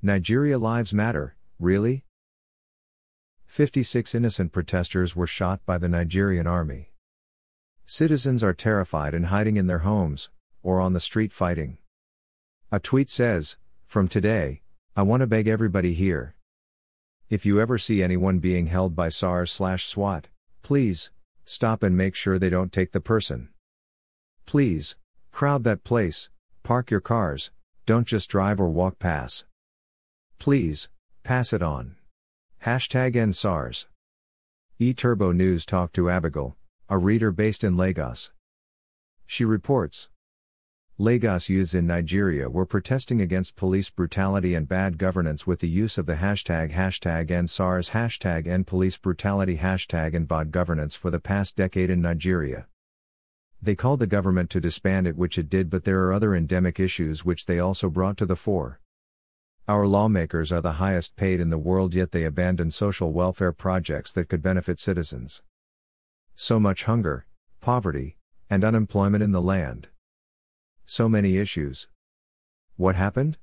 Nigeria Lives Matter, really? 56 innocent protesters were shot by the Nigerian army. Citizens are terrified and hiding in their homes, or on the street fighting. A tweet says, From today, I want to beg everybody here. If you ever see anyone being held by SARS slash SWAT, please, stop and make sure they don't take the person. Please, crowd that place, park your cars, don't just drive or walk past. Please, pass it on. Hashtag EndSARS. eTurbo News talked to Abigail, a reader based in Lagos. She reports Lagos youths in Nigeria were protesting against police brutality and bad governance with the use of the hashtag hashtag EndSARS hashtag EndPolice brutality hashtag and bad governance for the past decade in Nigeria. They called the government to disband it, which it did, but there are other endemic issues which they also brought to the fore. Our lawmakers are the highest paid in the world, yet they abandon social welfare projects that could benefit citizens. So much hunger, poverty, and unemployment in the land. So many issues. What happened?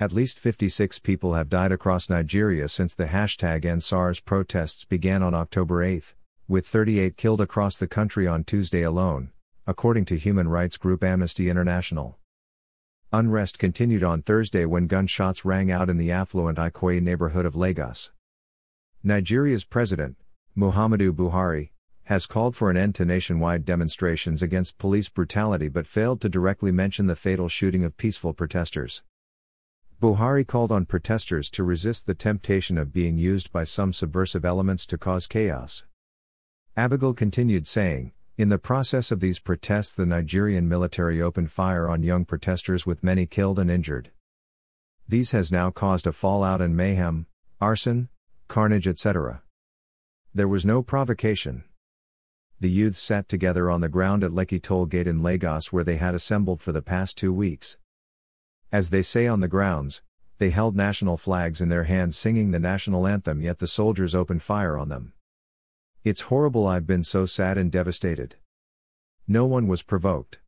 At least 56 people have died across Nigeria since the hashtag EndSARS protests began on October 8 with 38 killed across the country on Tuesday alone, according to human rights group Amnesty International. Unrest continued on Thursday when gunshots rang out in the affluent Ikoyi neighborhood of Lagos. Nigeria's president, Muhammadu Buhari, has called for an end to nationwide demonstrations against police brutality but failed to directly mention the fatal shooting of peaceful protesters. Buhari called on protesters to resist the temptation of being used by some subversive elements to cause chaos. Abigail continued saying, In the process of these protests, the Nigerian military opened fire on young protesters with many killed and injured. These has now caused a fallout and mayhem, arson, carnage, etc. There was no provocation. The youths sat together on the ground at Lekki toll gate in Lagos where they had assembled for the past two weeks. As they say on the grounds, they held national flags in their hands singing the national anthem, yet the soldiers opened fire on them. It's horrible, I've been so sad and devastated. No one was provoked.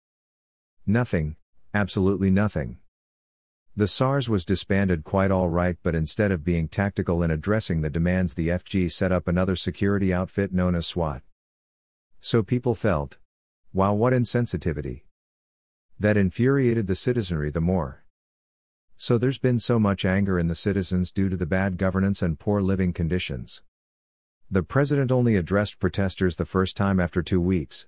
Nothing, absolutely nothing. The SARS was disbanded quite all right, but instead of being tactical in addressing the demands, the FG set up another security outfit known as SWAT. So people felt. Wow, what insensitivity. That infuriated the citizenry the more. So there's been so much anger in the citizens due to the bad governance and poor living conditions. The president only addressed protesters the first time after two weeks.